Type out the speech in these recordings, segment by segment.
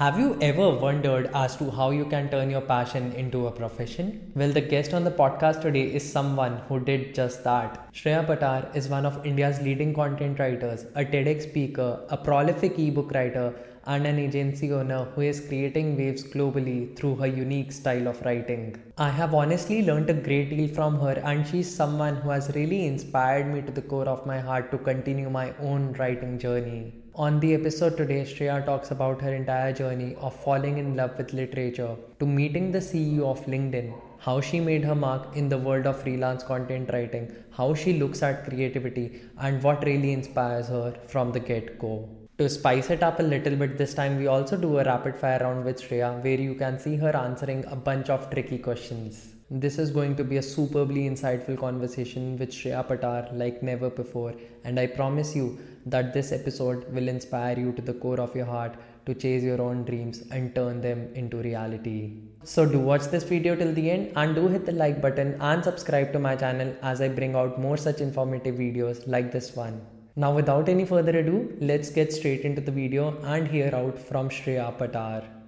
Have you ever wondered as to how you can turn your passion into a profession? Well, the guest on the podcast today is someone who did just that. Shreya Pattar is one of India's leading content writers, a TEDx speaker, a prolific ebook writer, and an agency owner who is creating waves globally through her unique style of writing. I have honestly learned a great deal from her, and she's someone who has really inspired me to the core of my heart to continue my own writing journey. On the episode today, Shreya talks about her entire journey of falling in love with literature to meeting the CEO of LinkedIn, how she made her mark in the world of freelance content writing, how she looks at creativity, and what really inspires her from the get go. To spice it up a little bit this time, we also do a rapid fire round with Shreya where you can see her answering a bunch of tricky questions. This is going to be a superbly insightful conversation with Shreya Pattar like never before, and I promise you that this episode will inspire you to the core of your heart to chase your own dreams and turn them into reality. So, do watch this video till the end and do hit the like button and subscribe to my channel as I bring out more such informative videos like this one. Now, without any further ado, let's get straight into the video and hear out from Shreya Pattar.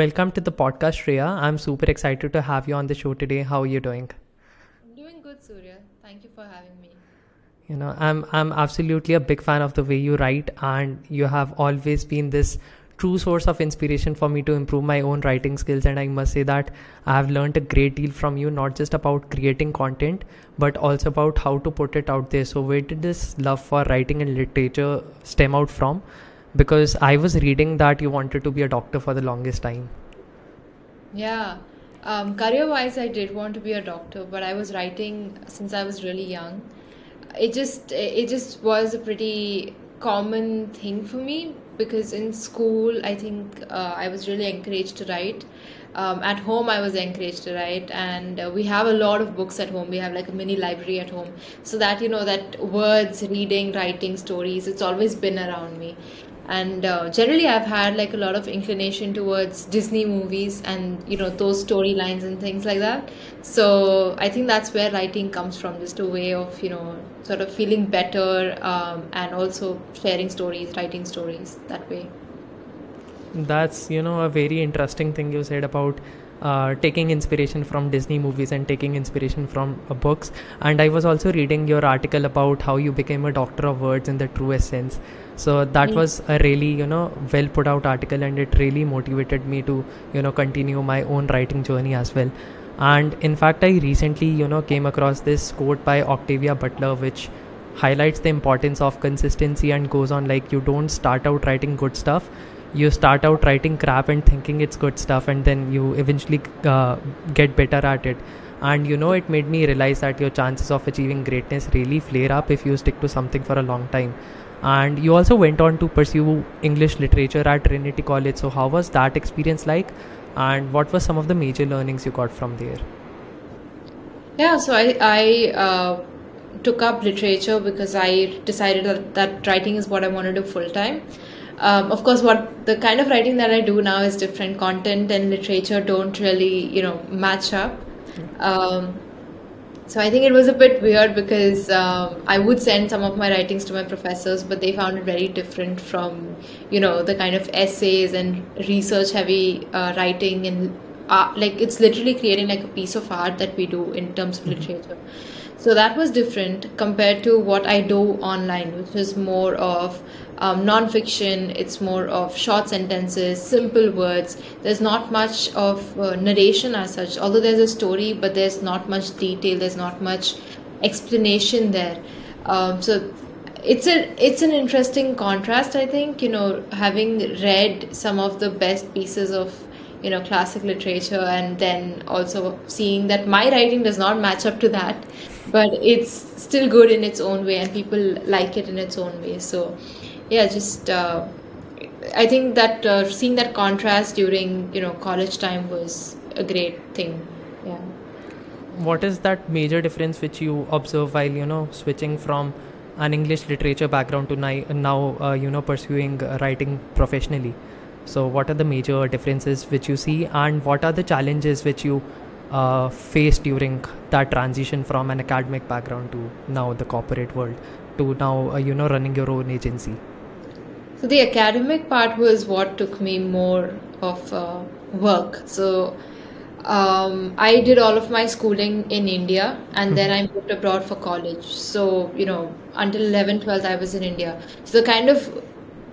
Welcome to the podcast, Shreya. I'm super excited to have you on the show today. How are you doing? I'm doing good, Surya. Thank you for having me. You know, I'm I'm absolutely a big fan of the way you write, and you have always been this true source of inspiration for me to improve my own writing skills. And I must say that I have learned a great deal from you, not just about creating content, but also about how to put it out there. So, where did this love for writing and literature stem out from? Because I was reading that you wanted to be a doctor for the longest time. Yeah. Um, career wise, I did want to be a doctor, but I was writing since I was really young. It just it just was a pretty common thing for me because in school I think uh, I was really encouraged to write. Um, at home I was encouraged to write, and uh, we have a lot of books at home. We have like a mini library at home, so that you know that words, reading, writing, stories, it's always been around me and uh, generally i've had like a lot of inclination towards disney movies and you know those storylines and things like that so i think that's where writing comes from just a way of you know sort of feeling better um, and also sharing stories writing stories that way that's you know a very interesting thing you said about uh, taking inspiration from Disney movies and taking inspiration from uh, books. And I was also reading your article about how you became a doctor of words in the truest sense. So that mm. was a really, you know, well put out article, and it really motivated me to, you know, continue my own writing journey as well. And in fact, I recently, you know, came across this quote by Octavia Butler, which highlights the importance of consistency and goes on like you don't start out writing good stuff you start out writing crap and thinking it's good stuff and then you eventually uh, get better at it and you know it made me realize that your chances of achieving greatness really flare up if you stick to something for a long time and you also went on to pursue english literature at trinity college. So how was that experience like? And what were some of the major learnings you got from there? Yeah so i, I uh, took up literature because i decided that, that writing is what i want to do full time. Um, of course what the kind of writing that i do now is different. Content and literature don't really you know match up. Um, so i think it was a bit weird because um, i would send some of my writings to my professors but they found it very different from you know the kind of essays and research heavy uh, writing and uh, like it's literally creating like a piece of art that we do in terms of mm-hmm. literature so that was different compared to what I do online, which is more of um, non-fiction. It's more of short sentences, simple words. There's not much of uh, narration as such. Although there's a story, but there's not much detail. There's not much explanation there. Um, so it's a it's an interesting contrast. I think you know having read some of the best pieces of you know classic literature and then also seeing that my writing does not match up to that but it's still good in its own way and people like it in its own way so yeah just uh, i think that uh, seeing that contrast during you know college time was a great thing yeah what is that major difference which you observe while you know switching from an English literature background to now, uh, you know, pursuing uh, writing professionally. So, what are the major differences which you see, and what are the challenges which you uh, face during that transition from an academic background to now the corporate world to now, uh, you know, running your own agency? So, the academic part was what took me more of uh, work. So, um, I did all of my schooling in India and then I moved abroad for college. So, you know, until 11, 12, I was in India. So, the kind of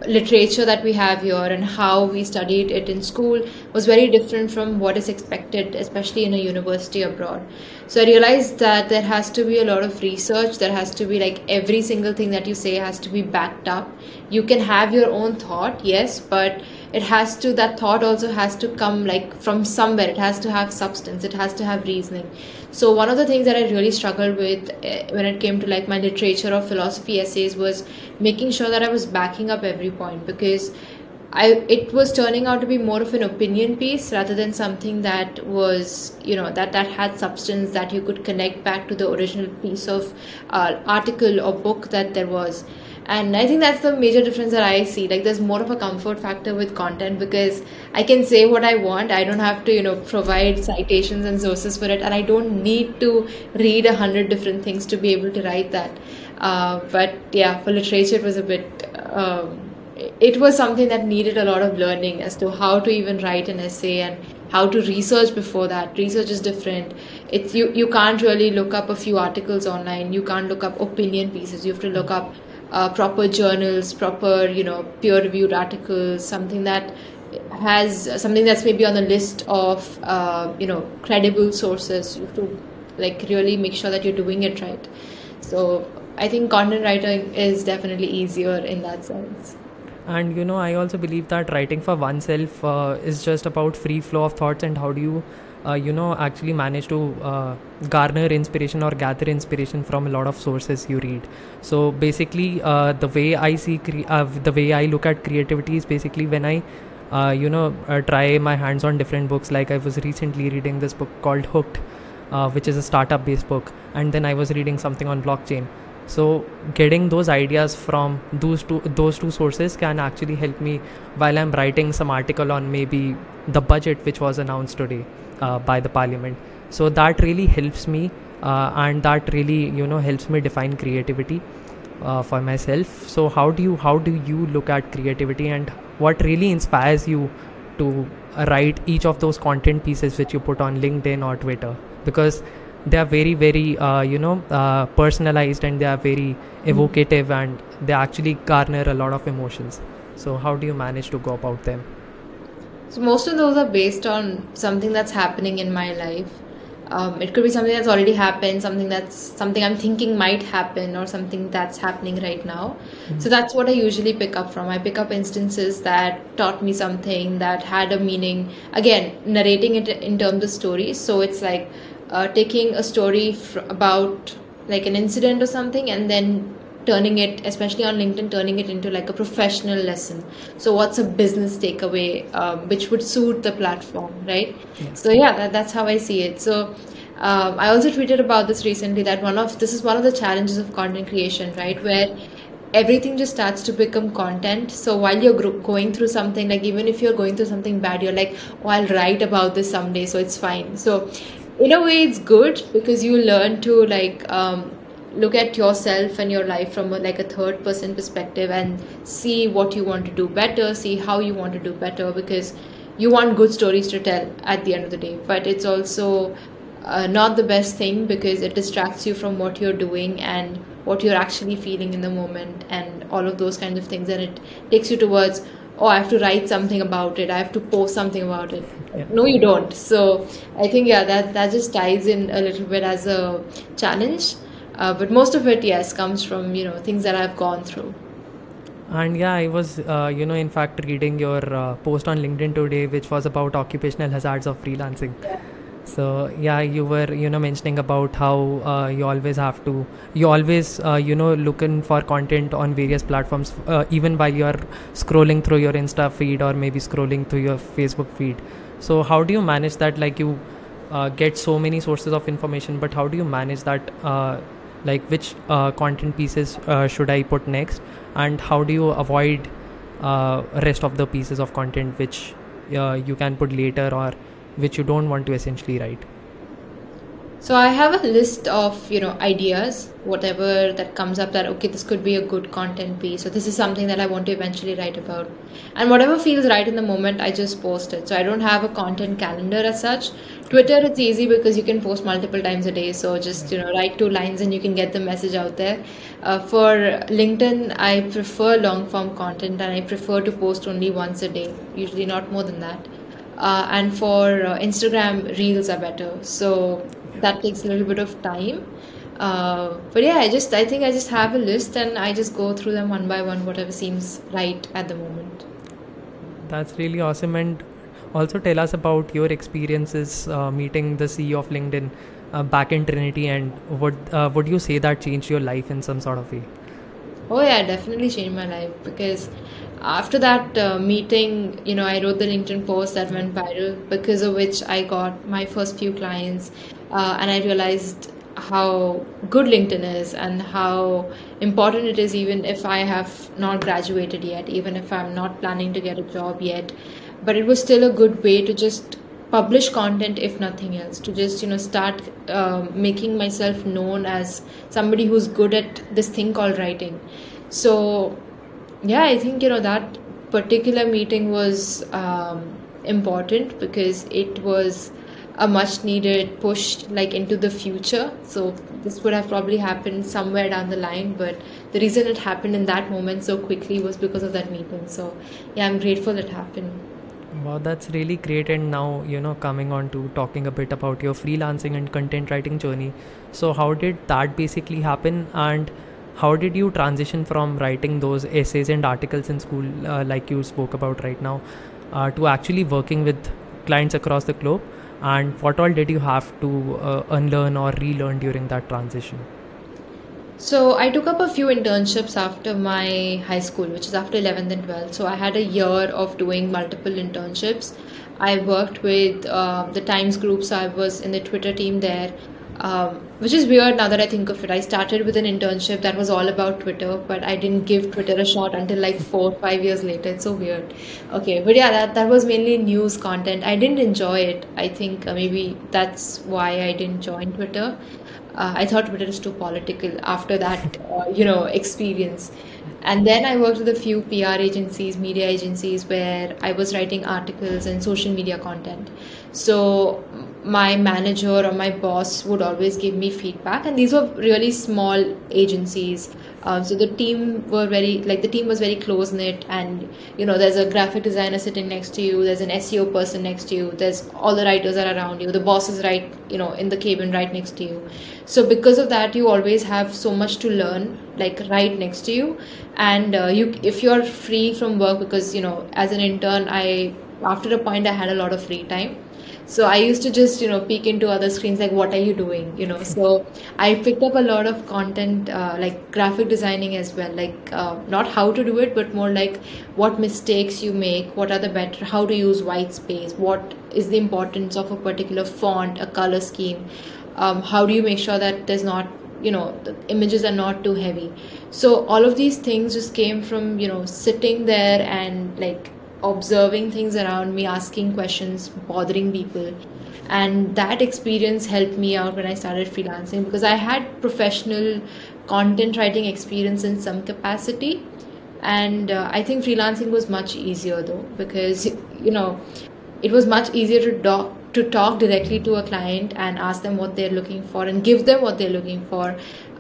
literature that we have here and how we studied it in school was very different from what is expected, especially in a university abroad. So I realized that there has to be a lot of research. There has to be like every single thing that you say has to be backed up. You can have your own thought, yes, but it has to that thought also has to come like from somewhere. It has to have substance. It has to have reasoning. So one of the things that i really struggled with uh, when it came to like my literature or philosophy essays was making sure that i was backing up every point because I, it was turning out to be more of an opinion piece rather than something that was you know that that had substance that you could connect back to the original piece of uh, article or book that there was and i think that's the major difference that i see. Like there's more of a comfort factor with content because i can say what i want. I don't have to you know provide citations and sources for it. And i don't need to read a hundred different things to be able to write that. Uh, but yeah for literature it was a bit um, it was something that needed a lot of learning as to how to even write an essay and how to research before that. Research is different. It's you you can't really look up a few articles online. You can't look up opinion pieces. You have to look up uh, proper journals, proper you know peer reviewed articles, something that has something that's maybe on the list of uh, you know credible sources. You have to like really make sure that you're doing it right. So I think content writing is definitely easier in that sense. And you know, I also believe that writing for oneself uh, is just about free flow of thoughts and how do you uh, you know actually manage to uh, garner inspiration or gather inspiration from a lot of sources you read. So basically uh, the way i see cre- uh, the way i look at creativity is basically when i uh, you know uh, try my hands on different books. Like i was recently reading this book called hooked which is a startup based book. And then i was reading something on blockchain so getting those ideas from those two those two sources can actually help me while i'm writing some article on maybe the budget which was announced today uh, by the parliament. So that really helps me uh, and that really you know helps me define creativity uh, for myself. So how do you how do you look at creativity and what really inspires you to write each of those content pieces which you put on linkedin or twitter? Because they are very very uh, you know uh, personalized and they are very evocative and they actually garner a lot of emotions so how do you manage to go about them so most of those are based on something that's happening in my life. Um, it could be something that's already happened, something that's something I'm thinking might happen, or something that's happening right now. Mm-hmm. So that's what I usually pick up from. I pick up instances that taught me something that had a meaning. Again, narrating it in terms of stories. So it's like uh, taking a story fr- about like an incident or something, and then turning it especially on linkedin turning it into like a professional lesson. So what's a business takeaway um, which would suit the platform right? Yes. so yeah that, that's how i see it. So um, i also tweeted about this recently that one of this is one of the challenges of content creation right? Where everything just starts to become content. So while you're going through something like even if you're going through something bad you're like oh i'll write about this someday so it's fine. So in a way it's good because you learn to like um, look at yourself and your life from a, like a third person perspective and see what you want to do better see how you want to do better because you want good stories to tell at the end of the day. But it's also uh, not the best thing because it distracts you from what you're doing and what you're actually feeling in the moment and all of those kinds of things. And it takes you towards oh i have to write something about it i have to post something about it yeah. no you don't so i think yeah that that just ties in a little bit as a challenge uh, but most of it, yes, comes from you know things that I've gone through. And yeah, I was, uh, you know, in fact, reading your uh, post on LinkedIn today, which was about occupational hazards of freelancing. Yeah. So yeah, you were, you know, mentioning about how uh, you always have to, you always, uh, you know, looking for content on various platforms, uh, even while you are scrolling through your Insta feed or maybe scrolling through your Facebook feed. So how do you manage that? Like you get so many sources of information, but how do you manage that? like which uh, content pieces uh, should I put next, and how do you avoid uh, rest of the pieces of content which uh, you can put later or which you don't want to essentially write. So I have a list of you know ideas, whatever that comes up that okay this could be a good content piece. So this is something that I want to eventually write about, and whatever feels right in the moment, I just post it. So I don't have a content calendar as such. Twitter it's easy because you can post multiple times a day. So just you know write two lines and you can get the message out there. Uh, for LinkedIn, I prefer long form content and I prefer to post only once a day, usually not more than that. Uh, and for uh, Instagram, reels are better. So that takes a little bit of time. Uh, but yeah i just i think i just have a list and i just go through them one by one whatever seems right at the moment. That's really awesome. And also tell us about your experiences uh, meeting the ceo of linkedin uh, back in trinity. And would uh, would you say that changed your life in some sort of way? Oh yeah definitely changed my life because after that uh, meeting, you know, I wrote the LinkedIn post that went viral because of which I got my first few clients, uh, and I realized how good LinkedIn is and how important it is, even if I have not graduated yet, even if I'm not planning to get a job yet. But it was still a good way to just publish content, if nothing else, to just you know start uh, making myself known as somebody who's good at this thing called writing. So yeah, I think you know that particular meeting was um, important because it was a much needed push like into the future. So this would have probably happened somewhere down the line but the reason it happened in that moment so quickly was because of that meeting. So yeah i'm grateful it happened. Wow that's really great. And now you know coming on to talking a bit about your freelancing and content writing journey. So how did that basically happen? And how did you transition from writing those essays and articles in school uh, like you spoke about right now uh, to actually working with clients across the globe? And what all did you have to uh, unlearn or relearn during that transition? So i took up a few internships after my high school which is after 11th and 12th so i had a year of doing multiple internships. I worked with uh, the times Group, so i was in the twitter team there um, which is weird now that I think of it. I started with an internship that was all about Twitter, but I didn't give Twitter a shot until like four, five years later. It's so weird. Okay, but yeah, that, that was mainly news content. I didn't enjoy it. I think uh, maybe that's why I didn't join Twitter. Uh, I thought Twitter is too political after that, uh, you know, experience. And then I worked with a few PR agencies, media agencies, where I was writing articles and social media content. So my manager or my boss would always give me feedback. And these were really small agencies. Um, so the team were very like the team was very close knit. And you know there's a graphic designer sitting next to you. There's an seo person next to you. There's all the writers are around you. The boss is right you know in the cabin right next to you. So because of that you always have so much to learn like right next to you. And uh, you if you're free from work because you know as an intern i after a point i had a lot of free time so i used to just you know peek into other screens like what are you doing you know? So i picked up a lot of content uh, like graphic designing as well like uh, not how to do it but more like what mistakes you make what are the better how to use white space what is the importance of a particular font a color scheme um, how do you make sure that there's not you know the images are not too heavy. So all of these things just came from you know sitting there and like observing things around me, asking questions, bothering people. And that experience helped me out when I started freelancing because I had professional content writing experience in some capacity. And uh, I think freelancing was much easier though because, you know, it was much easier to to talk directly to a client and ask them what they're looking for and give them what they're looking for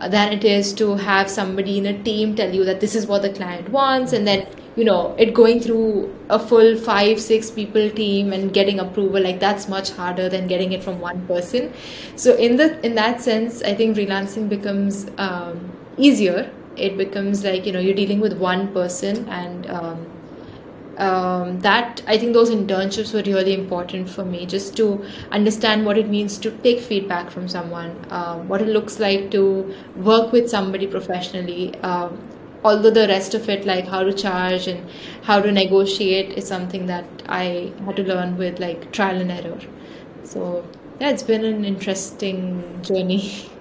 than it is to have somebody in a team tell you that this is what the client wants and then you know it going through a full five six people team and getting approval like that's much harder than getting it from one person so in the in that sense i think freelancing becomes um, easier it becomes like you know you're dealing with one person and um, um, that I think those internships were really important for me just to understand what it means to take feedback from someone, uh, what it looks like to work with somebody professionally. Um, although the rest of it, like how to charge and how to negotiate, is something that I had to learn with like trial and error. So, yeah, it's been an interesting journey.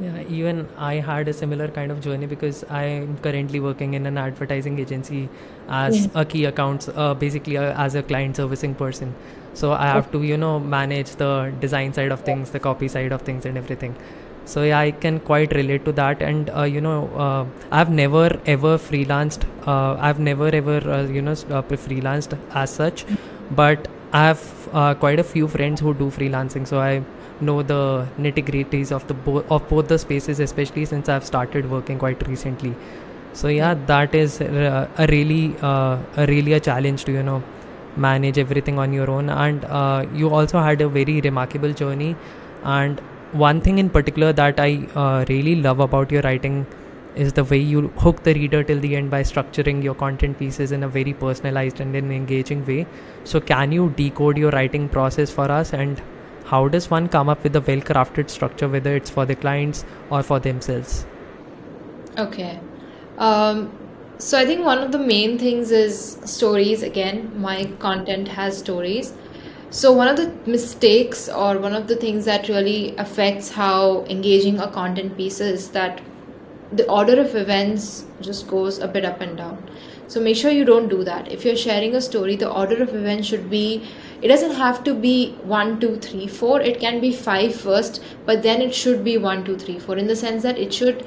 Yeah, even I had a similar kind of journey because I am currently working in an advertising agency as Yeah. a key accounts, uh, basically uh, as a client servicing person. So I have to, you know, manage the design side of things, the copy side of things, and everything. So yeah, I can quite relate to that. And uh, you know, uh, I've never ever freelanced. Uh, I've never ever, uh, you know, uh, freelanced as such, but I have uh, quite a few friends who do freelancing. So I know the nitty gritties of the bo- of both the spaces, especially since I've started working quite recently. So yeah, that is uh, a really uh, a really a challenge to you know manage everything on your own. And uh, you also had a very remarkable journey. And one thing in particular that I uh, really love about your writing is the way you hook the reader till the end by structuring your content pieces in a very personalized and an engaging way. So can you decode your writing process for us and how does one come up with a well crafted structure whether it's for the clients or for themselves Okay. Um, so I think one of the main things is stories. Again, my content has stories. So one of the mistakes or one of the things that really affects how engaging a content piece is that the order of events just goes a bit up and down. So make sure you don't do that. If you're sharing a story, the order of events should be it doesn't have to be one, two, three, four. It can be five first, but then it should be one, two, three, four, in the sense that it should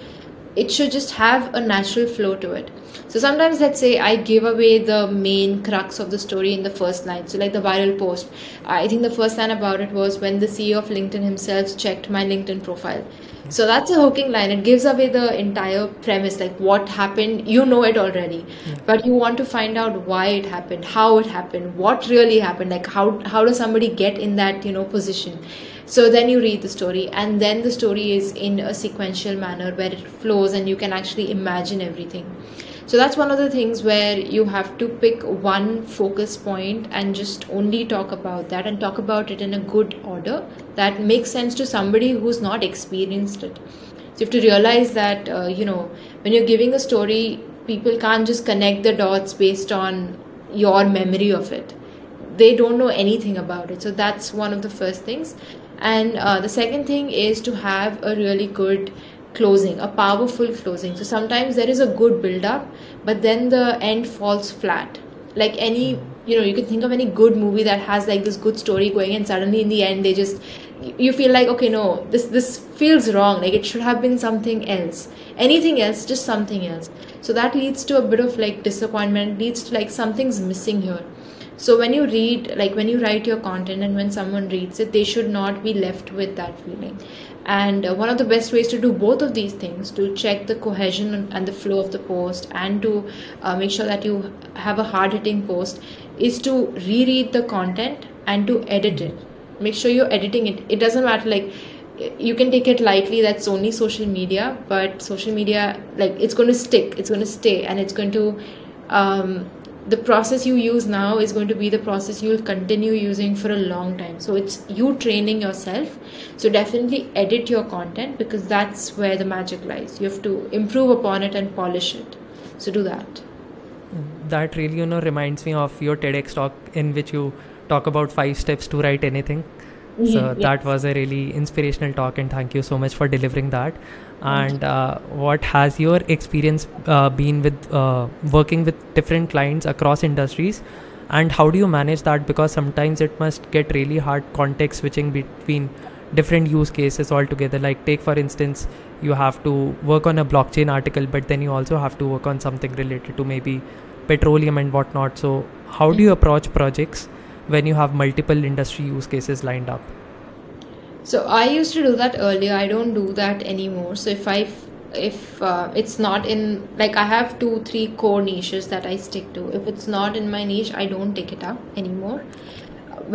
it should just have a natural flow to it. So sometimes let's say I give away the main crux of the story in the first line. So like the viral post, I think the first line about it was when the CEO of LinkedIn himself checked my LinkedIn profile. So that's a hooking line. It gives away the entire premise, like what happened. You know it already, but you want to find out why it happened, how it happened, what really happened. Like how how does somebody get in that you know position? So then you read the story, and then the story is in a sequential manner where it flows, and you can actually imagine everything. So that's one of the things where you have to pick one focus point and just only talk about that and talk about it in a good order that makes sense to somebody who's not experienced it. So you have to realize that, uh, you know, when you're giving a story, people can't just connect the dots based on your memory of it. They don't know anything about it. So that's one of the first things. And uh, the second thing is to have a really good closing, a powerful closing. So sometimes there is a good build up, but then the end falls flat. Like any, you know, you can think of any good movie that has like this good story going, and suddenly in the end they just you feel like okay no this this feels wrong like it should have been something else anything else just something else so that leads to a bit of like disappointment leads to like something's missing here so when you read like when you write your content and when someone reads it they should not be left with that feeling. And uh, one of the best ways to do both of these things to check the cohesion and the flow of the post and to uh, make sure that you have a hard hitting post is to reread the content and to edit it. Make sure you're editing it. It doesn't matter like you can take it lightly that's only social media but social media like it's going to stick. It's going to stay and it's going to um, the process you use now is going to be the process you'll continue using for a long time so it's you training yourself so definitely edit your content because that's where the magic lies you have to improve upon it and polish it so do that that really you know reminds me of your TEDx talk in which you talk about five steps to write anything. So Mhm, that yes. was a really inspirational talk, and thank you so much for delivering that. And uh, what has your experience uh, been with uh, working with different clients across industries? And how do you manage that? Because sometimes it must get really hard context switching between different use cases altogether. Like, take for instance, you have to work on a blockchain article, but then you also have to work on something related to maybe petroleum and whatnot. So, how do you approach projects when you have multiple industry use cases lined up? So I used to do that earlier. I don't do that anymore. So if I if uh, it's not in like I have two three core niches that I stick to. If it's not in my niche, I don't take it up anymore.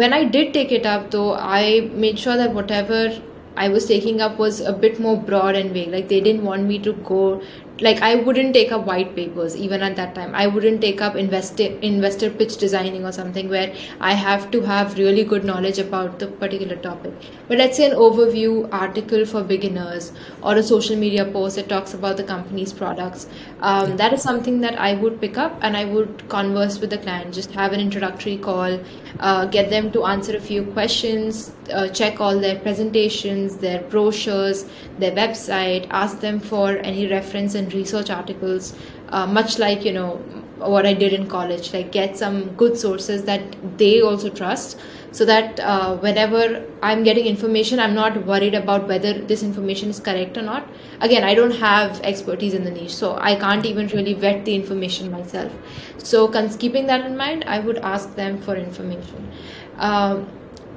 When I did take it up though, I made sure that whatever I was taking up was a bit more broad and vague. Like they didn't want me to go like I wouldn't take up white papers even at that time. I wouldn't take up investor investor pitch designing or something where I have to have really good knowledge about the particular topic. But let's say an overview article for beginners or a social media post that talks about the company's products. Um, that is something that I would pick up and I would converse with the client. Just have an introductory call, uh, get them to answer a few questions, uh, check all their presentations, their brochures, their website, ask them for any reference and research articles, uh, much like you know what I did in college. Like get some good sources that they also trust, so that uh, whenever I'm getting information, I'm not worried about whether this information is correct or not. Again, I don't have expertise in the niche, so I can't even really vet the information myself. So, keeping that in mind, I would ask them for information. Um,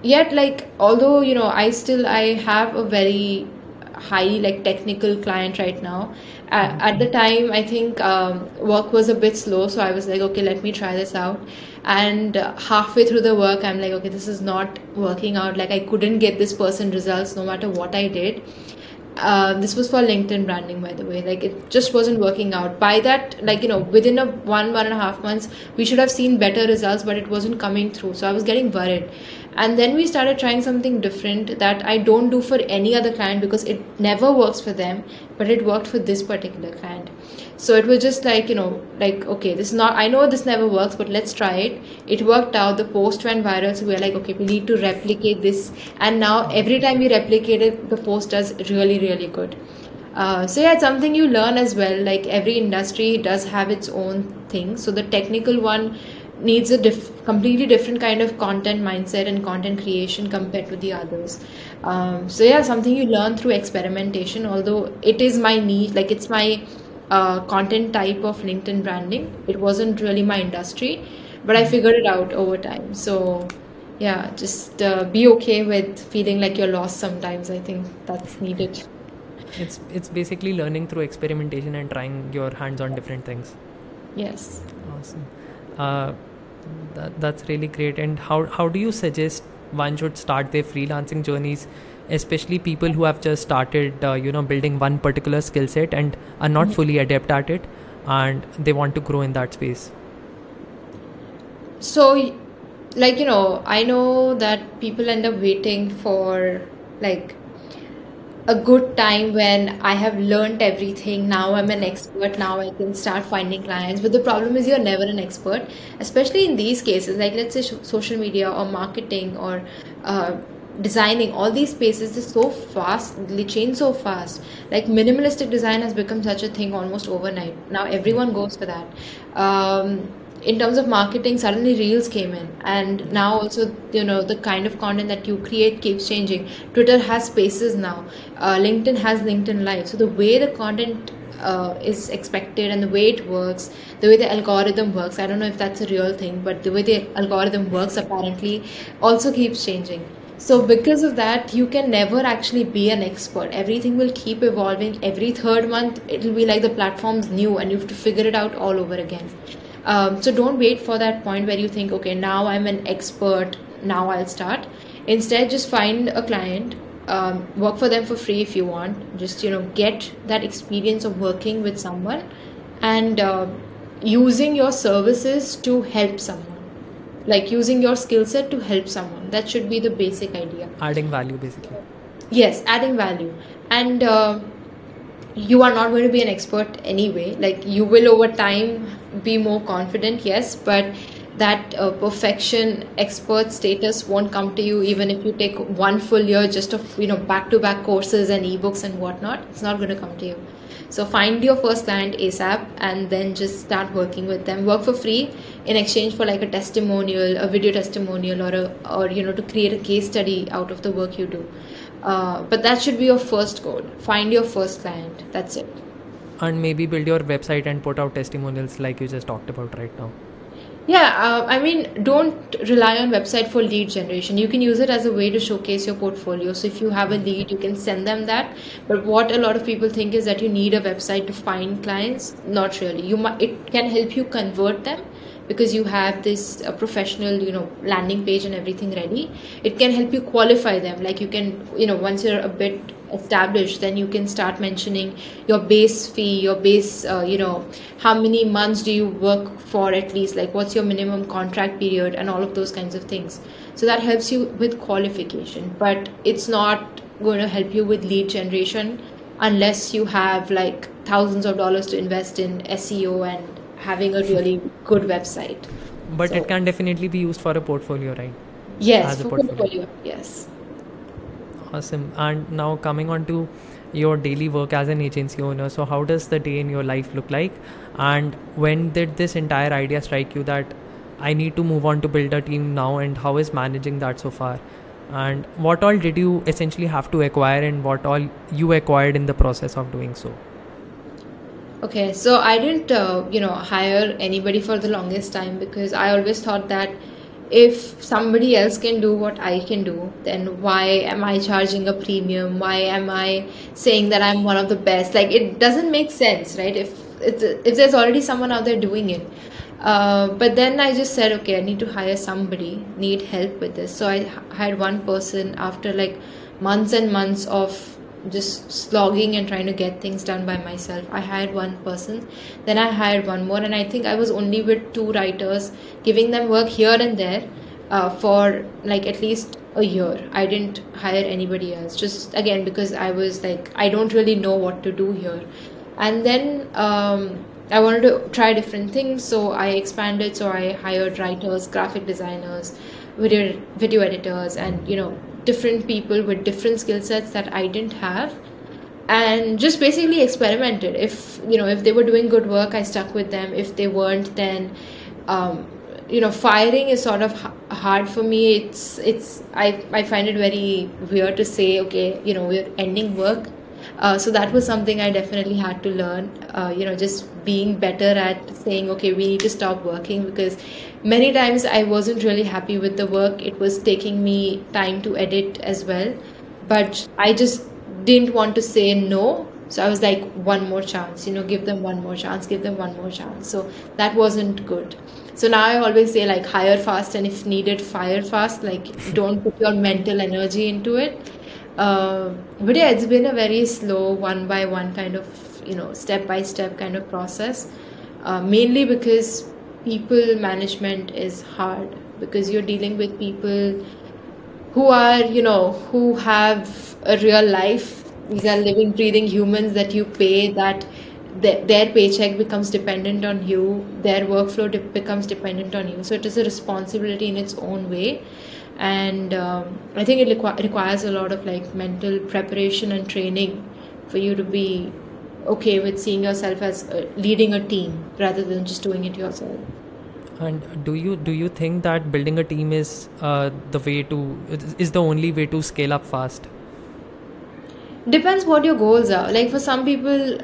yet like although you know i still i have a very highly like technical client right now at, the time i think um, work was a bit slow so i was like okay let me try this out. And halfway through the work i'm like okay this is not working out. Like i couldn't get this person results no matter what i did. Uh, this was for linkedin branding by the way. Like it just wasn't working out. By that like you know within a one one and a half months we should have seen better results but it wasn't coming through. So i was getting worried and then we started trying something different that i don't do for any other client because it never works for them but it worked for this particular client. So it was just like you know like okay this is not i know this never works but let's try it. It worked out. The post went viral so we are like okay we need to replicate this. And now every time we replicate it the post does really really good. Uh, so yeah it's something you learn as well. Like every industry does have its own thing. So the technical one needs a diff- completely different kind of content mindset and content creation compared to the others. Um, so yeah, something you learn through experimentation. Although it is my niche, like it's my uh, content type of LinkedIn branding. It wasn't really my industry, but I figured it out over time. So yeah, just uh, be okay with feeling like you're lost sometimes. I think that's needed. It's it's basically learning through experimentation and trying your hands on different things. Yes. Awesome. Uh, that, that's really great. And how how do you suggest one should start their freelancing journeys, especially people who have just started, uh, you know, building one particular skill set and are not mm-hmm. fully adept at it, and they want to grow in that space. So, like you know, I know that people end up waiting for like a good time when I have learned everything. Now I'm an expert. Now I can start finding clients. But the problem is, you're never an expert, especially in these cases, like let's say social media or marketing or uh, designing. All these spaces is so fast, they change so fast. Like minimalistic design has become such a thing almost overnight. Now everyone goes for that. Um, in terms of marketing suddenly reels came in. And now also you know the kind of content that you create keeps changing. Twitter has spaces now. Uh, linkedin has linkedin live. So the way the content uh, is expected and the way it works the way the algorithm works i don't know if that's a real thing but the way the algorithm works apparently also keeps changing. So because of that you can never actually be an expert. Everything will keep evolving. Every third month it'll be like the platform's new and you have to figure it out all over again um, so don't wait for that point where you think, okay, now I'm an expert, now I'll start. Instead, just find a client, um, work for them for free if you want. Just you know, get that experience of working with someone and uh, using your services to help someone. Like using your skill set to help someone. That should be the basic idea. Adding value, basically. Yes, adding value. And uh, you are not going to be an expert anyway. Like you will over time be more confident, yes, but that uh, perfection expert status won't come to you even if you take one full year just of you know back to back courses and ebooks and whatnot. It's not going to come to you. So find your first client asap and then just start working with them. Work for free in exchange for like a testimonial a video testimonial or a or you know to create a case study out of the work you do. Uh, but that should be your first goal. Find your first client. That's it and maybe build your website and put out testimonials like you just talked about right now. Yeah uh, i mean don't rely on website for lead generation. You can use it as a way to showcase your portfolio. So if you have a lead you can send them that. But what a lot of people think is that you need a website to find clients not really. You might it can help you convert them because you have this uh, professional you know landing page and everything ready. It can help you qualify them. Like you can you know once you're a bit established then you can start mentioning your base fee your base uh, you know how many months do you work for at least like what's your minimum contract period and all of those kinds of things so that helps you with qualification but it's not going to help you with lead generation unless you have like thousands of dollars to invest in SEO and having a really good website. But so, it can definitely be used for a portfolio, right? Yes, portfolio. portfolio. Yes. Awesome. And now coming on to your daily work as an agency owner. So how does the day in your life look like? And when did this entire idea strike you that I need to move on to build a team now and how is managing that so far? and what all did you essentially have to acquire and what all you acquired in the process of doing so okay so i didn't uh, you know hire anybody for the longest time because i always thought that if somebody else can do what i can do then why am i charging a premium? Why am i saying that i'm one of the best? Like it doesn't make sense right? If if there's already someone out there doing it. Uh, but then I just said, okay, I need to hire somebody, need help with this. So I hired one person after like months and months of just slogging and trying to get things done by myself. I hired one person, then I hired one more, and I think I was only with two writers, giving them work here and there uh, for like at least a year. I didn't hire anybody else, just again because I was like, I don't really know what to do here. And then um, I wanted to try different things, so I expanded. So I hired writers, graphic designers, video video editors, and you know different people with different skill sets that I didn't have, and just basically experimented. If you know if they were doing good work, I stuck with them. If they weren't, then um, you know firing is sort of hard for me. It's it's I I find it very weird to say okay you know we're ending work uh, so that was something I definitely had to learn. Uh, you know, just being better at saying, okay, we need to stop working because many times I wasn't really happy with the work. It was taking me time to edit as well, but I just didn't want to say no. So I was like, one more chance, you know, give them one more chance, give them one more chance. So that wasn't good. So now I always say, like, hire fast and if needed, fire fast. Like, don't put your mental energy into it uh, but yeah, it's been a very slow, one by one kind of, you know, step by step kind of process. Uh, mainly because people management is hard because you're dealing with people who are, you know, who have a real life. These are living, breathing humans that you pay that their paycheck becomes dependent on you their workflow de- becomes dependent on you so it is a responsibility in its own way and um, i think it requ- requires a lot of like mental preparation and training for you to be okay with seeing yourself as uh, leading a team rather than just doing it yourself. And do you do you think that building a team is uh, the way to is the only way to scale up fast? Depends what your goals are. Like for some people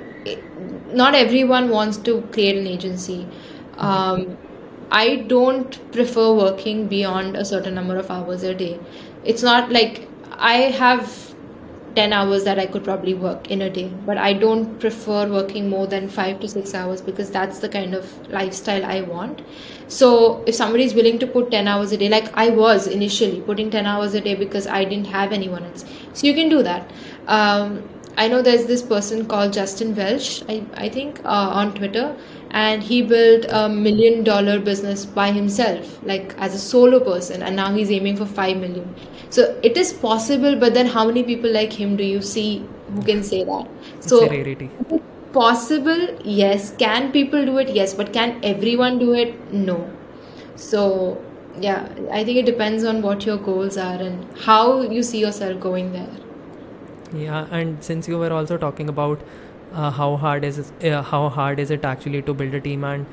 not everyone wants to create an agency. Um, I don't prefer working beyond a certain number of hours a day. It's not like I have 10 hours that I could probably work in a day, but I don't prefer working more than 5 to 6 hours because that's the kind of lifestyle I want. So, if somebody is willing to put 10 hours a day, like I was initially putting 10 hours a day because I didn't have anyone else, so you can do that. Um, I know there's this person called Justin Welsh, I, I think, uh, on Twitter and he built a million dollar business by himself like as a solo person and now he's aiming for 5 million. So it is possible but then how many people like him do you see who can say that? So possible? Yes. Can people do it? Yes. But can everyone do it? No. So yeah i think it depends on what your goals are and how you see yourself going there yeah and since you were also talking about uh, how hard is uh, how hard is it actually to build a team and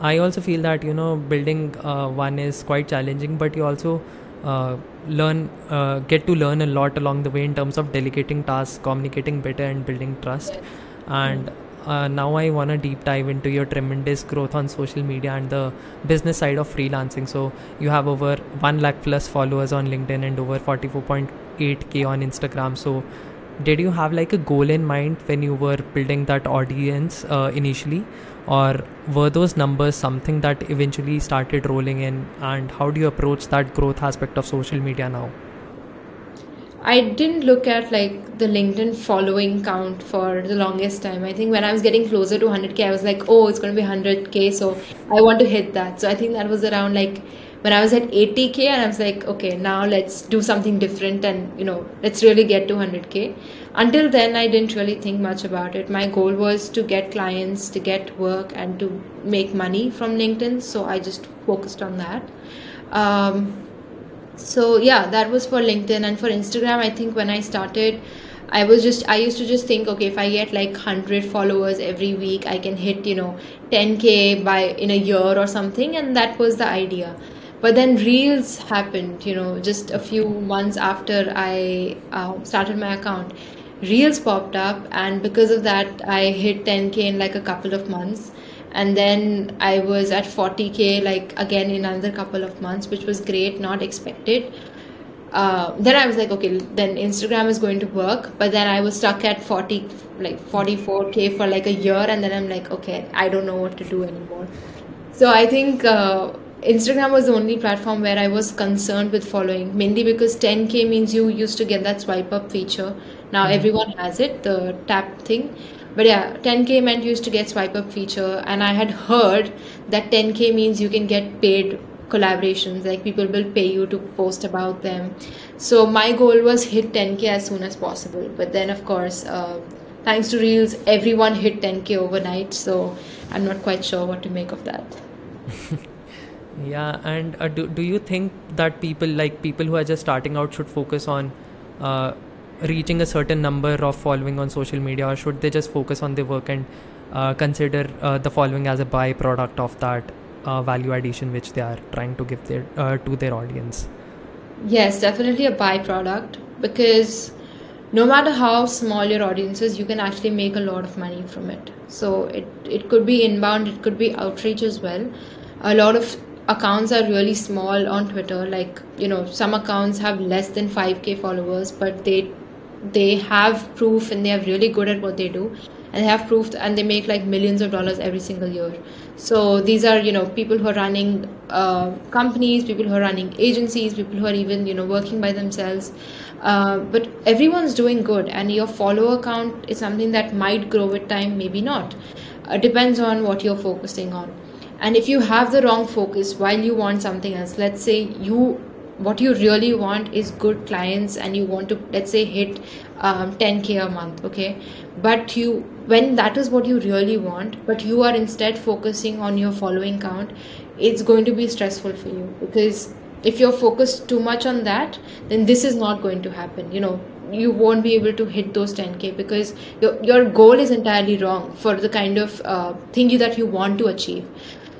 i also feel that you know building uh, one is quite challenging but you also uh, learn uh, get to learn a lot along the way in terms of delegating tasks communicating better and building trust and uh, now I want to deep dive into your tremendous growth on social media and the business side of freelancing. So you have over 1 lakh plus followers on LinkedIn and over 44.8k on Instagram. So did you have like a goal in mind when you were building that audience uh, initially or were those numbers something that eventually started rolling in and how do you approach that growth aspect of social media now I didn't look at like the LinkedIn following count for the longest time. I think when I was getting closer to 100k, I was like, oh, it's going to be 100k, so I want to hit that. So I think that was around like when I was at 80k, and I was like, okay, now let's do something different, and you know, let's really get to 100k. Until then, I didn't really think much about it. My goal was to get clients, to get work, and to make money from LinkedIn. So I just focused on that. Um, so yeah that was for linkedin and for instagram i think when i started i was just i used to just think okay if i get like 100 followers every week i can hit you know 10k by in a year or something and that was the idea but then reels happened you know just a few months after i uh, started my account. Reels popped up and because of that i hit 10k in like a couple of months. And then i was at 40k like again in another couple of months which was great not expected. Uh, then i was like okay then instagram is going to work. But then i was stuck at 40 like 44k for like a year. And then i'm like okay i don't know what to do anymore. So i think uh, instagram was the only platform where i was concerned with following mainly because 10k means you used to get that swipe up feature. Now mm-hmm. everyone has it the tap thing. But yeah 10k meant you used to get swipe up feature and i had heard that 10k means you can get paid collaborations like people will pay you to post about them. So my goal was hit 10k as soon as possible. But then of course uh, thanks to reels everyone hit 10k overnight so i'm not quite sure what to make of that yeah and uh, do, do you think that people like people who are just starting out should focus on uh, reaching a certain number of following on social media or should they just focus on their work and uh, consider uh, the following as a byproduct of that uh, value addition which they are trying to give their uh, to their audience? Yes definitely a byproduct because no matter how small your audience is you can actually make a lot of money from it. So it it could be inbound it could be outreach as well. A lot of accounts are really small on twitter like you know some accounts have less than 5k followers but they they have proof and they are really good at what they do. And they have proof and they make like millions of dollars every single year. So these are you know people who are running uh, companies people who are running agencies people who are even you know working by themselves. Uh, but everyone's doing good and your follower count is something that might grow with time maybe not. Uh, depends on what you're focusing on and if you have the wrong focus while you want something else let's say you what you really want is good clients and you want to let's say hit um, 10k a month okay? But you when that is what you really want but you are instead focusing on your following count it's going to be stressful for you. Because if you're focused too much on that then this is not going to happen you know? You won't be able to hit those 10k because your, your goal is entirely wrong for the kind of uh, thing that you want to achieve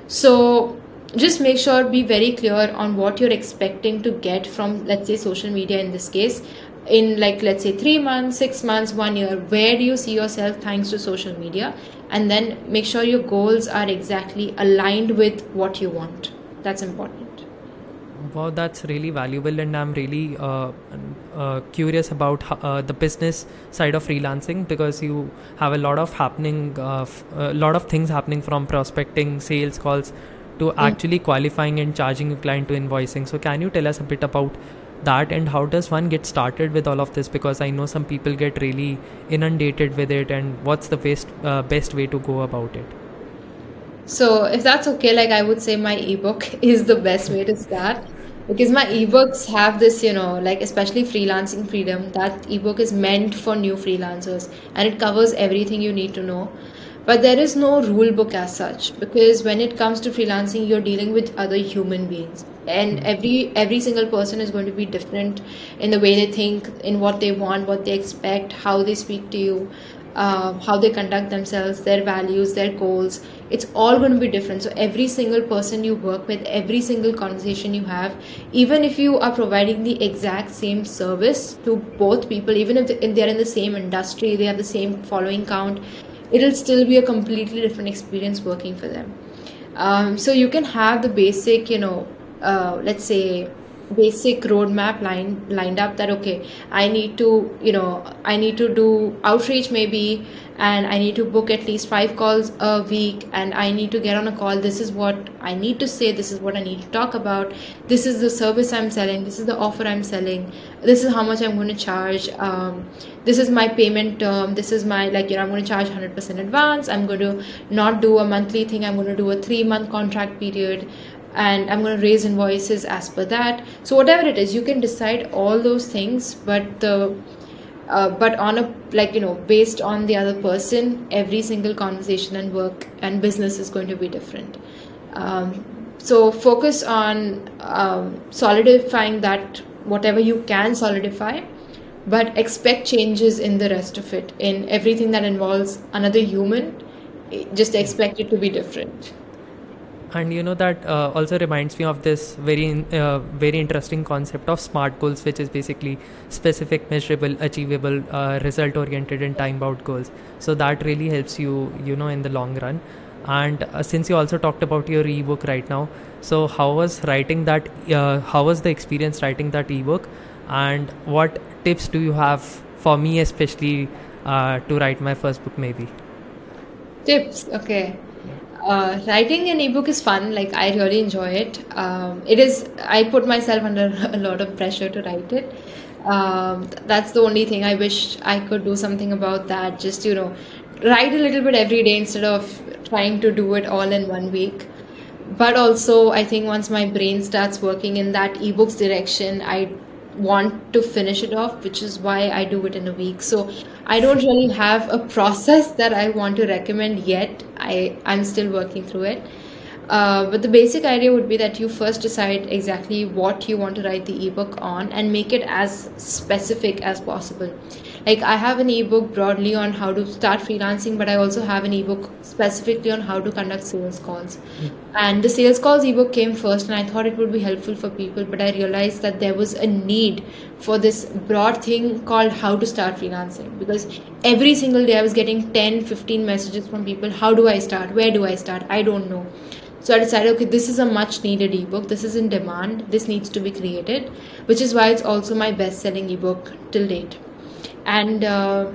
so just make sure be very clear on what you're expecting to get from let's say social media in this case. In like let's say 3 months 6 months 1 year where do you see yourself thanks to social media? And then make sure your goals are exactly aligned with what you want. That's important. Wow that's really valuable and i'm really uh, uh, curious about uh, the business side of freelancing because you have a lot of happening uh, a lot of things happening from prospecting sales calls to mm. actually qualifying and charging a client to invoicing. So, can you tell us a bit about that and how does one get started with all of this? Because I know some people get really inundated with it, and what's the best uh, best way to go about it? So, if that's okay, like I would say, my ebook is the best way to start because my ebooks have this you know like especially freelancing freedom that ebook is meant for new freelancers and it covers everything you need to know. But there is no rule book as such because when it comes to freelancing you're dealing with other human beings. And every every single person is going to be different in the way they think in what they want what they expect how they speak to you uh, how they conduct themselves their values their goals. It's all going to be different. So every single person you work with every single conversation you have even if you are providing the exact same service to both people even if they're in the same industry they have the same following count it'll still be a completely different experience working for them. Um, so you can have the basic you know uh, let's say basic roadmap line lined up that okay i need to you know i need to do outreach maybe and i need to book at least five calls a week and i need to get on a call. This is what i need to say. This is what i need to talk about. This is the service i'm selling. This is the offer i'm selling. This is how much i'm going to charge. Um, this is my payment term. This is my like you know i'm going to charge 100% advance. I'm going to not do a monthly thing. I'm going to do a three month contract period and I'm going to raise invoices as per that. So whatever it is, you can decide all those things, but the uh, but on a like you know based on the other person, every single conversation and work and business is going to be different. Um, so focus on um, solidifying that whatever you can solidify but expect changes in the rest of it in everything that involves another human just expect it to be different and you know that uh, also reminds me of this very uh, very interesting concept of smart goals which is basically specific measurable achievable uh, result oriented and time bound goals. So that really helps you you know in the long run. And uh, since you also talked about your ebook right now so how was writing that uh, how was the experience writing that ebook? And what tips do you have for me especially uh, to write my first book maybe? Tips okay uh, writing an ebook is fun. Like I really enjoy it. Um, it is. I put myself under a lot of pressure to write it. Um, that's the only thing. I wish I could do something about that. Just you know, write a little bit every day instead of trying to do it all in one week. But also, I think once my brain starts working in that ebooks direction, I want to finish it off, which is why I do it in a week. So I don't really have a process that I want to recommend yet. I, I'm still working through it. Uh, but the basic idea would be that you first decide exactly what you want to write the ebook on and make it as specific as possible like i have an ebook broadly on how to start freelancing but i also have an ebook specifically on how to conduct sales calls mm. and the sales calls ebook came first and i thought it would be helpful for people but i realized that there was a need for this broad thing called how to start freelancing because every single day i was getting 10 15 messages from people how do i start where do i start i don't know so I decided, okay, this is a much needed ebook. This is in demand. This needs to be created, which is why it's also my best selling ebook till date and uh,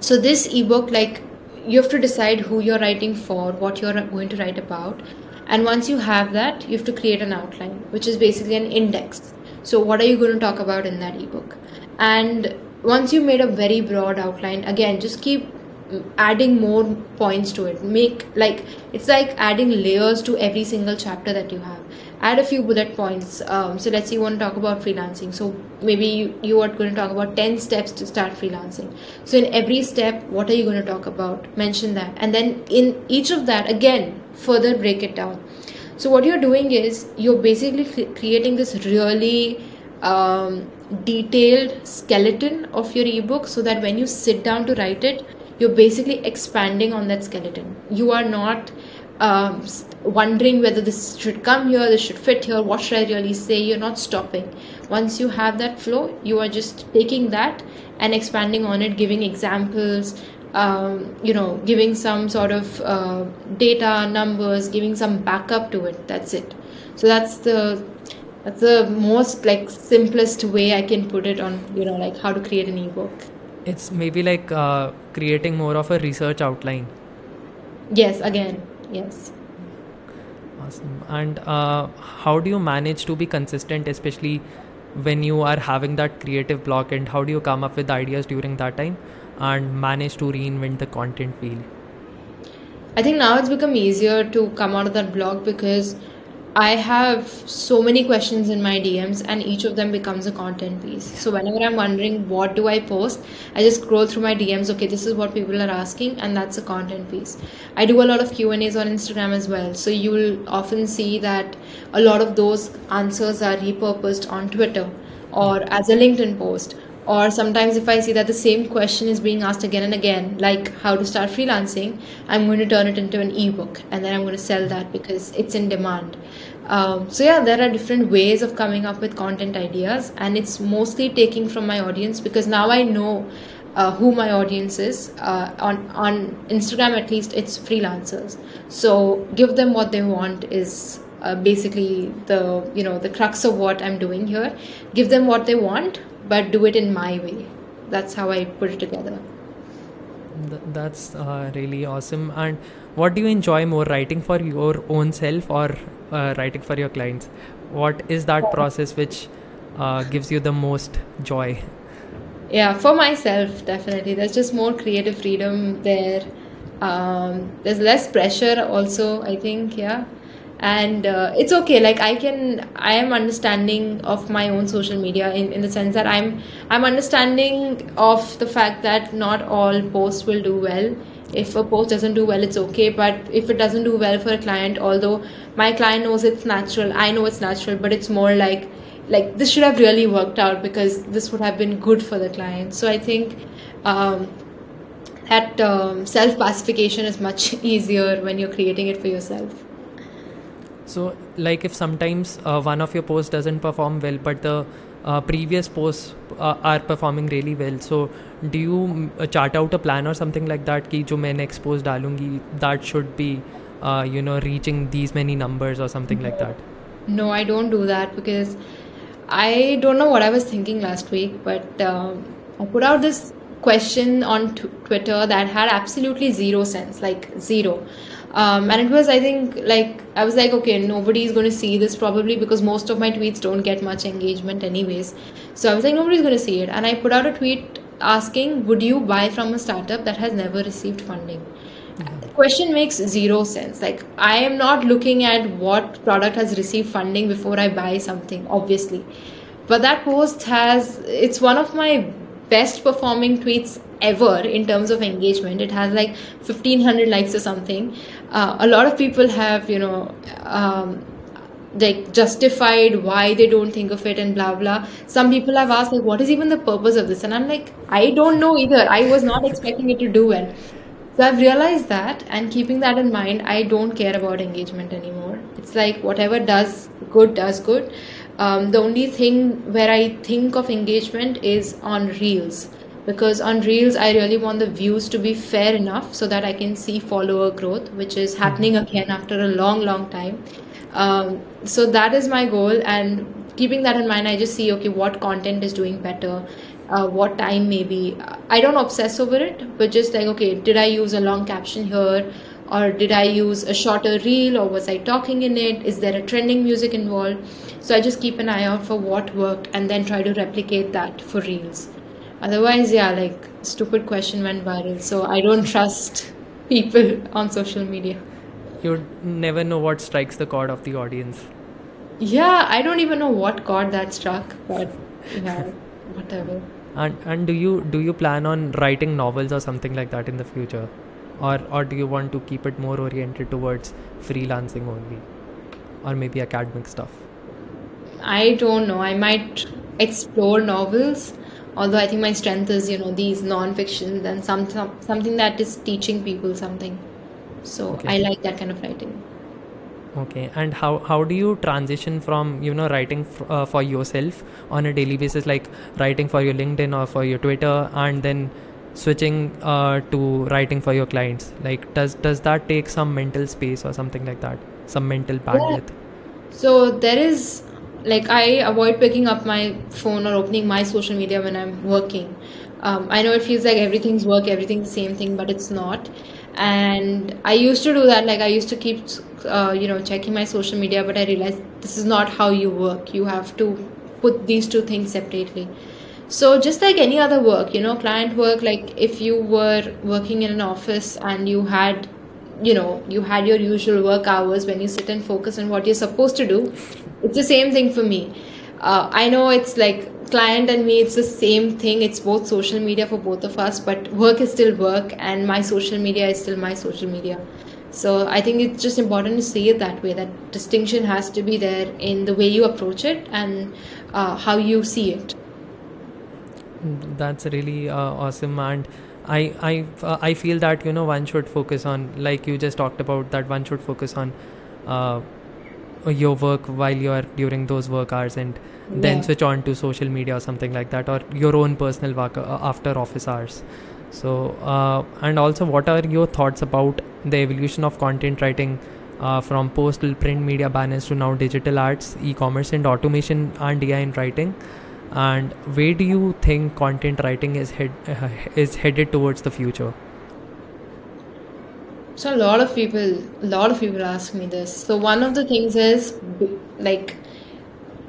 so this ebook like you have to decide who you're writing for what you're going to write about. And once you have that you have to create an outline which is basically an index. So what are you going to talk about in that ebook? And once you made a very broad outline again just keep adding more points to it. Make like it's like adding layers to every single chapter that you have add a few bullet points. Um, so let's say you want to talk about freelancing. So maybe you, you are going to talk about 10 steps to start freelancing. So in every step what are you going to talk about? Mention that. And then in each of that again further break it down. So what you're doing is you're basically creating this really um, detailed skeleton of your ebook so that when you sit down to write it you're basically expanding on that skeleton. You are not um, wondering whether this should come here this should fit here. What should i really say? You're not stopping. Once you have that flow you are just taking that and expanding on it giving examples um, you know giving some sort of uh, data numbers giving some backup to it. That's it. So that's the that's the most like simplest way i can put it on you know like how to create an ebook. It's maybe like uh, creating more of a research outline. Yes again yes. Awesome. And uh, how do you manage to be consistent especially when you are having that creative block and how do you come up with ideas during that time and manage to reinvent the content wheel? I think now it's become easier to come out of that block because I have so many questions in my DMs, and each of them becomes a content piece. So whenever I'm wondering what do I post, I just scroll through my DMs. Okay, this is what people are asking, and that's a content piece. I do a lot of Q and A's on Instagram as well, so you'll often see that a lot of those answers are repurposed on Twitter or as a LinkedIn post. Or sometimes, if I see that the same question is being asked again and again, like how to start freelancing, I'm going to turn it into an ebook and then I'm going to sell that because it's in demand. Um, so yeah, there are different ways of coming up with content ideas, and it's mostly taking from my audience because now I know uh, who my audience is. Uh, on on Instagram, at least, it's freelancers. So give them what they want is uh, basically the you know the crux of what I'm doing here. Give them what they want, but do it in my way. That's how I put it together. Th- that's uh, really awesome. And what do you enjoy more, writing for your own self or uh, writing for your clients? What is that process which uh, gives you the most joy? Yeah, for myself, definitely. There's just more creative freedom there. Um, there's less pressure, also, I think, yeah and uh, it's okay like i can i am understanding of my own social media in, in the sense that i'm i'm understanding of the fact that not all posts will do well if a post doesn't do well it's okay but if it doesn't do well for a client although my client knows it's natural i know it's natural but it's more like like this should have really worked out because this would have been good for the client so i think um, that um, self pacification is much easier when you're creating it for yourself so, like if sometimes uh, one of your posts doesn't perform well, but the uh, previous posts uh, are performing really well. So, do you uh, chart out a plan or something like that? Ki jo main dalungi, that should be, uh, you know, reaching these many numbers or something like that. No, I don't do that because I don't know what I was thinking last week, but um, I put out this question on Twitter that had absolutely zero sense, like zero. Um, and it was, I think, like, I was like, okay, nobody's going to see this probably because most of my tweets don't get much engagement, anyways. So I was like, nobody's going to see it. And I put out a tweet asking, would you buy from a startup that has never received funding? Mm-hmm. The question makes zero sense. Like, I am not looking at what product has received funding before I buy something, obviously. But that post has, it's one of my best performing tweets ever in terms of engagement. It has like 1500 likes or something. Uh, a lot of people have, you know, um, like justified why they don't think of it and blah blah. Some people have asked like, what is even the purpose of this? And I'm like, I don't know either. I was not expecting it to do well. So I've realized that, and keeping that in mind, I don't care about engagement anymore. It's like whatever does good does good. Um, the only thing where I think of engagement is on reels because on reels i really want the views to be fair enough so that i can see follower growth which is happening mm-hmm. again after a long long time um, so that is my goal and keeping that in mind i just see okay what content is doing better uh, what time maybe. I don't obsess over it but just like okay did i use a long caption here or did i use a shorter reel or was i talking in it? Is there a trending music involved? So i just keep an eye out for what worked and then try to replicate that for reels. Otherwise yeah like stupid question went viral. So i don't trust people on social media you never know what strikes the chord of the audience. Yeah i don't even know what chord that struck but yeah whatever. And and do you do you plan on writing novels or something like that in the future? Or or do you want to keep it more oriented towards freelancing only? Or maybe academic stuff? I don't know. I might explore novels although i think my strength is you know these non-fiction and some, some something that is teaching people something so okay. i like that kind of writing okay and how how do you transition from you know writing f- uh, for yourself on a daily basis like writing for your linkedin or for your twitter and then switching uh, to writing for your clients like does does that take some mental space or something like that some mental bandwidth yeah. so there is like I avoid picking up my phone or opening my social media when I'm working. Um, I know it feels like everything's work, everything's the same thing, but it's not. And I used to do that. Like I used to keep, uh, you know, checking my social media, but I realized this is not how you work. You have to put these two things separately. So just like any other work, you know, client work, like if you were working in an office and you had you know you had your usual work hours when you sit and focus on what you're supposed to do it's the same thing for me uh, i know it's like client and me it's the same thing. It's both social media for both of us but work is still work and my social media is still my social media. So i think it's just important to see it that way that distinction has to be there in the way you approach it and uh, how you see it. That's really uh, awesome. And i i uh, i feel that you know one should focus on like you just talked about that one should focus on uh, your work while you're during those work hours and yeah. then switch on to social media or something like that or your own personal work uh, after office hours so uh, and also what are your thoughts about the evolution of content writing uh, from postal print media banners to now digital arts, e-commerce, and automation and AI in writing. And where do you think content writing is head uh, is headed towards the future? So a lot of people, a lot of people ask me this. So one of the things is like,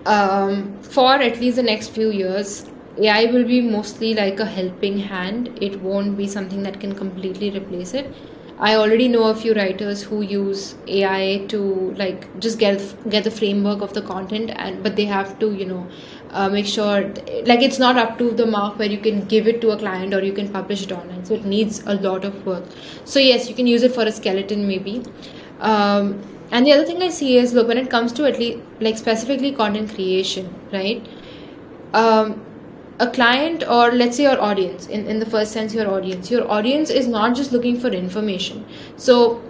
um, for at least the next few years, AI will be mostly like a helping hand. It won't be something that can completely replace it. I already know a few writers who use AI to like just get get the framework of the content, and but they have to you know uh, make sure like it's not up to the mark where you can give it to a client or you can publish it online. So it needs a lot of work. So yes you can use it for a skeleton maybe. Um, and the other thing i see is look when it comes to at least like specifically content creation right? Um, a client or let's say your audience in, in the first sense your audience. Your audience is not just looking for information. So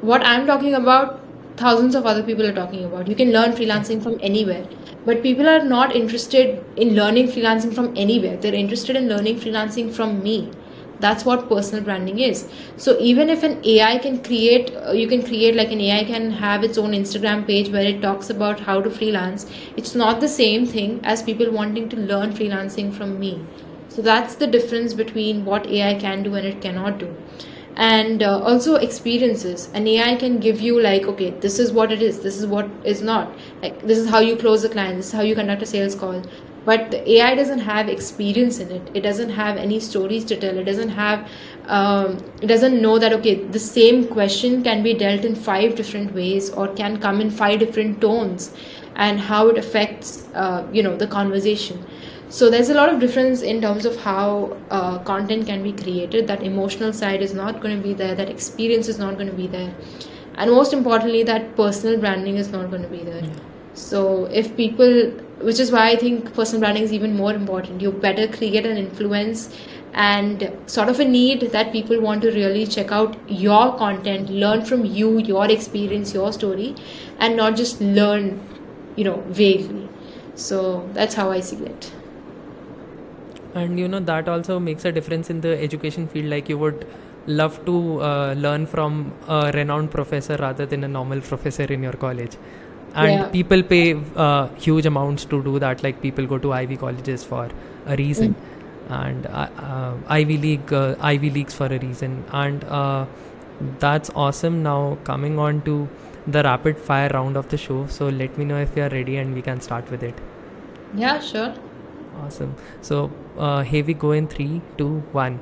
what i'm talking about thousands of other people are talking about. You can learn freelancing from anywhere but people are not interested in learning freelancing from anywhere. They're interested in learning freelancing from me. That's what personal branding is. So even if an ai can create uh, you can create like an ai can have its own instagram page where it talks about how to freelance it's not the same thing as people wanting to learn freelancing from me. So that's the difference between what ai can do and it cannot do and uh, also experiences. An ai can give you like okay this is what it is this is what is not. Like this is how you close a client this is how you conduct a sales call. But the ai doesn't have experience in it. It doesn't have any stories to tell. It doesn't have um, it doesn't know that okay the same question can be dealt in five different ways or can come in five different tones and how it affects uh, you know the conversation so there's a lot of difference in terms of how uh, content can be created. That emotional side is not going to be there. That experience is not going to be there. And most importantly that personal branding is not going to be there. So if people which is why i think personal branding is even more important. You better create an influence and sort of a need that people want to really check out your content learn from you your experience your story and not just learn you know vaguely. So that's how i see it and you know that also makes a difference in the education field. Like you would love to uh, learn from a renowned professor rather than a normal professor in your college. And yeah. people pay uh, huge amounts to do that. Like people go to ivy colleges for a reason. Mm. and uh, uh ivy league uh, ivy leagues for a reason. And uh, that's awesome. Now coming on to the rapid fire round of the show. So let me know if you are ready and we can start with it. Yeah sure awesome. So uh, here we go in three two one.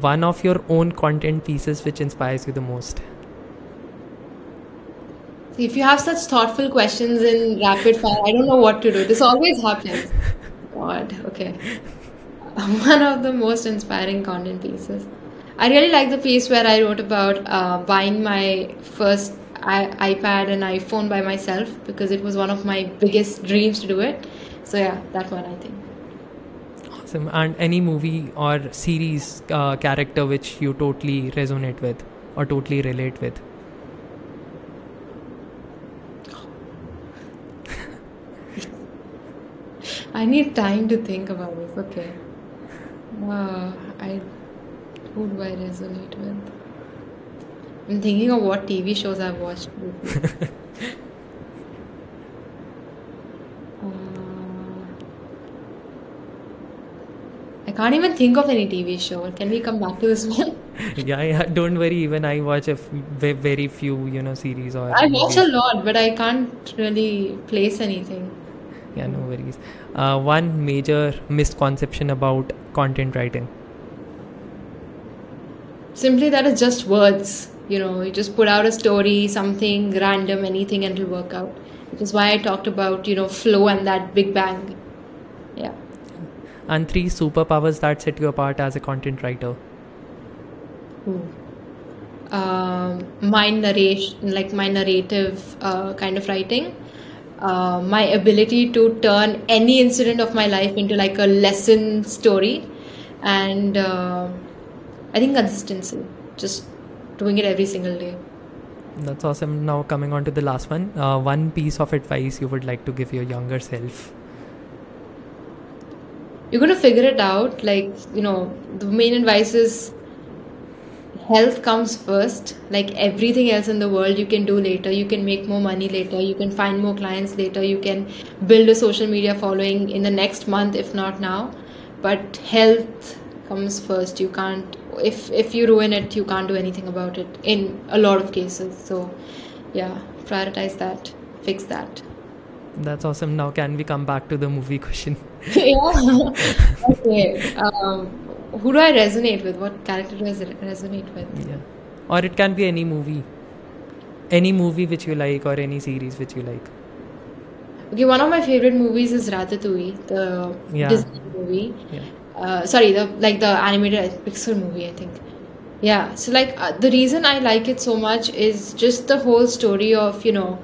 One of your own content pieces which inspires you the most. If you have such thoughtful questions in rapid fire i don't know what to do. This always happens. God okay. One of the most inspiring content pieces. I really like the piece where i wrote about uh, buying my first I- ipad and iphone by myself because it was one of my biggest dreams to do it. So yeah that one i think awesome and any movie or series uh, character which you totally resonate with or totally relate with I need time to think about this. Okay. Uh, I who do I resonate with? I'm thinking of what TV shows I've watched. I can't even think of any TV show. Can we come back to this one? yeah, yeah, don't worry. Even I watch a f- very few, you know, series or. I watch a lot, but I can't really place anything. Yeah, no worries. Uh, one major misconception about content writing. Simply that it's just words. You know, you just put out a story, something random, anything, and it'll work out. Which is why I talked about you know flow and that big bang. Yeah and three superpowers that set you apart as a content writer. Um, my narration like my narrative uh, kind of writing uh, my ability to turn any incident of my life into like a lesson story and uh, i think consistency just doing it every single day. That's awesome. Now coming on to the last one uh, one piece of advice you would like to give your younger self you're going to figure it out like you know the main advice is health comes first. Like everything else in the world, you can do later. You can make more money later. You can find more clients later. You can build a social media following in the next month, if not now. But health comes first. You can't if if you ruin it, you can't do anything about it in a lot of cases. So, yeah, prioritize that, fix that. That's awesome. Now, can we come back to the movie question? yeah. okay. Um, who do I resonate with? What character do I resonate with? Yeah. Or it can be any movie. Any movie which you like, or any series which you like. Okay, one of my favorite movies is Ratatouille, the yeah. Disney movie. Yeah. Uh, sorry, the like the animated Pixar movie, I think. Yeah. So like uh, the reason I like it so much is just the whole story of you know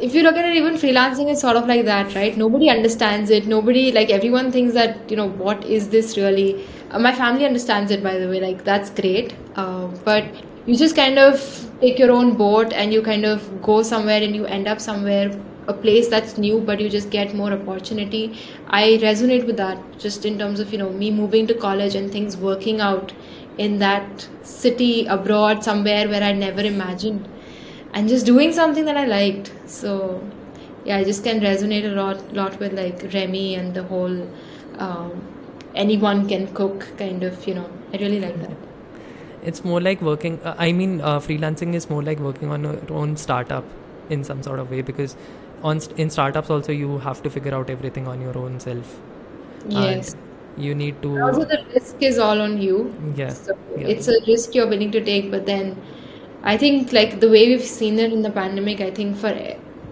if you look at it even freelancing is sort of like that right? Nobody understands it. Nobody like everyone thinks that you know what is this really? Uh, my family understands it by the way. Like that's great. Uh, but you just kind of take your own boat and you kind of go somewhere and you end up somewhere a place that's new but you just get more opportunity. I resonate with that just in terms of you know me moving to college and things working out in that city abroad somewhere where i never imagined and just doing something that I liked. So yeah, I just can resonate a lot, lot with like Remy and the whole um, anyone can cook kind of. You know, I really like that. It's more like working. Uh, I mean, uh, freelancing is more like working on your own startup in some sort of way because on in startups also you have to figure out everything on your own self. Yes. And you need to. Also, the risk is all on you. Yeah. So yeah. it's a risk you're willing to take, but then I think like the way we've seen it in the pandemic, I think for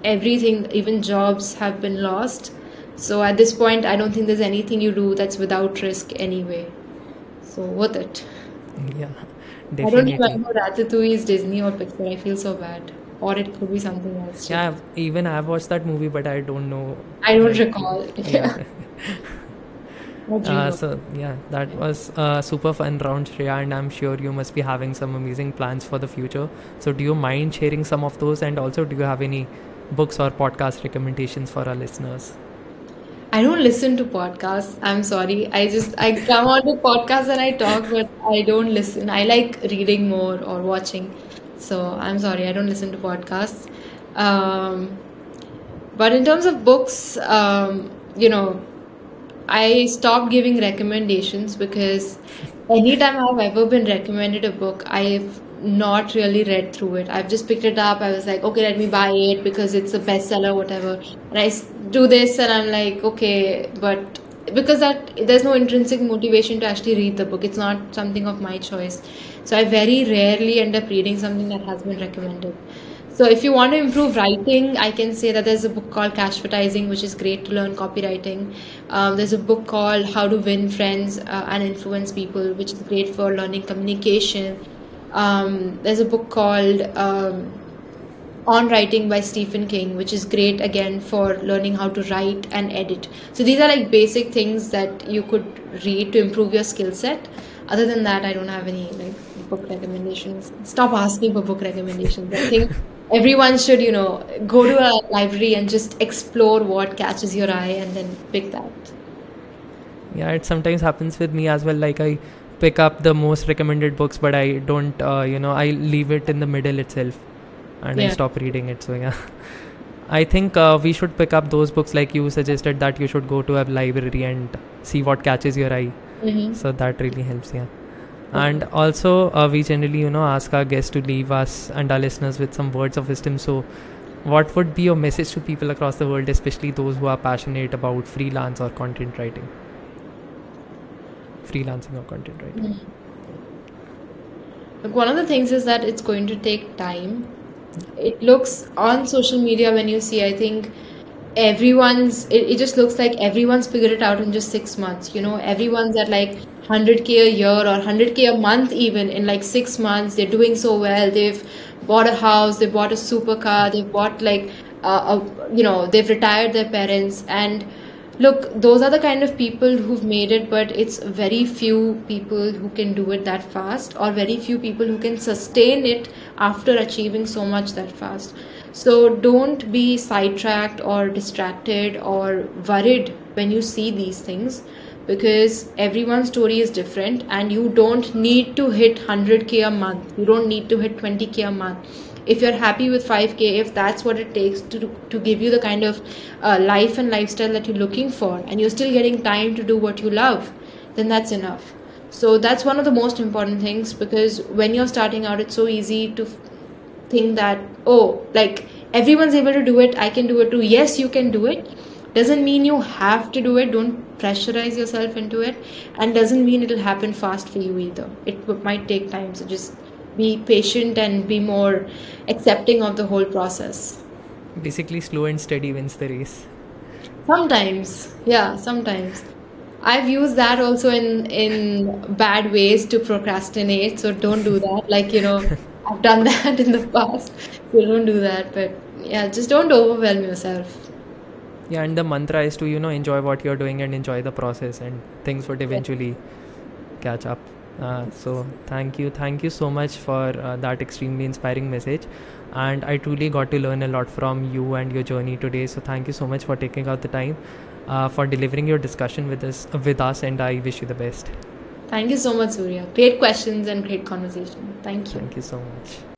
everything, even jobs have been lost. So at this point, I don't think there's anything you do that's without risk anyway. So worth it. Yeah, definitely. I don't even know Ratatouille is Disney or Pixar. I feel so bad. Or it could be something else. Yeah, even I've watched that movie, but I don't know. I don't recall. Yeah. Uh, so yeah, that was a super fun round, Shreya, and I'm sure you must be having some amazing plans for the future. So do you mind sharing some of those, and also do you have any books or podcast recommendations for our listeners? I don't listen to podcasts. I'm sorry. I just I come on the podcast and I talk, but I don't listen. I like reading more or watching. So I'm sorry. I don't listen to podcasts. Um, but in terms of books, um, you know, I stopped giving recommendations because anytime I've ever been recommended a book, I've not really read through it. I've just picked it up. I was like, okay, let me buy it because it's a bestseller, whatever. And I do this, and I'm like, okay, but because that there's no intrinsic motivation to actually read the book. It's not something of my choice. So I very rarely end up reading something that has been recommended. So if you want to improve writing, I can say that there's a book called Cashvertising, which is great to learn copywriting. Um, there's a book called How to Win Friends uh, and Influence People, which is great for learning communication. Um, there's a book called um, On Writing by Stephen King, which is great again for learning how to write and edit. So these are like basic things that you could read to improve your skill set. Other than that, I don't have any like book recommendations. Stop asking for book recommendations. I think everyone should you know go to a library and just explore what catches your eye and then pick that. Yeah it sometimes happens with me as well. Like i pick up the most recommended books but i don't uh, you know i leave it in the middle itself and yeah. i stop reading it so yeah. I think uh, we should pick up those books like you suggested that you should go to a library and see what catches your eye. Mm-hmm. so that really helps yeah and also uh, we generally you know ask our guests to leave us and our listeners with some words of wisdom. So what would be your message to people across the world especially those who are passionate about freelance or content writing? Freelancing or content writing. Mm. Look, one of the things is that it's going to take time. It looks on social media when you see i think everyone's it, it just looks like everyone's figured it out in just six months. You know everyone's at like 100k a year or 100k a month even in like six months. They're doing so well. They've bought a house. They bought a supercar. They've bought like uh, a, you know they've retired their parents. And look those are the kind of people who've made it but it's very few people who can do it that fast or very few people who can sustain it after achieving so much that fast. So don't be sidetracked or distracted or worried when you see these things because everyone's story is different and you don't need to hit 100k a month. You don't need to hit 20k a month. If you're happy with 5k if that's what it takes to to give you the kind of uh, life and lifestyle that you're looking for and you're still getting time to do what you love then that's enough. So that's one of the most important things because when you're starting out it's so easy to think that oh like everyone's able to do it i can do it too. Yes you can do it doesn't mean you have to do it don't pressurize yourself into it and doesn't mean it'll happen fast for you either it might take time so just be patient and be more accepting of the whole process. Basically, slow and steady wins the race. Sometimes, yeah, sometimes. I've used that also in in bad ways to procrastinate. So don't do that. Like you know, I've done that in the past. So don't do that. But yeah, just don't overwhelm yourself. Yeah, and the mantra is to you know enjoy what you're doing and enjoy the process, and things would eventually catch up. Uh, so thank you. Thank you so much for uh, that extremely inspiring message. And i truly got to learn a lot from you and your journey today. So thank you so much for taking out the time uh, for delivering your discussion with us with us and i wish you the best. Thank you so much surya. Great questions and great conversation. Thank you. Thank you so much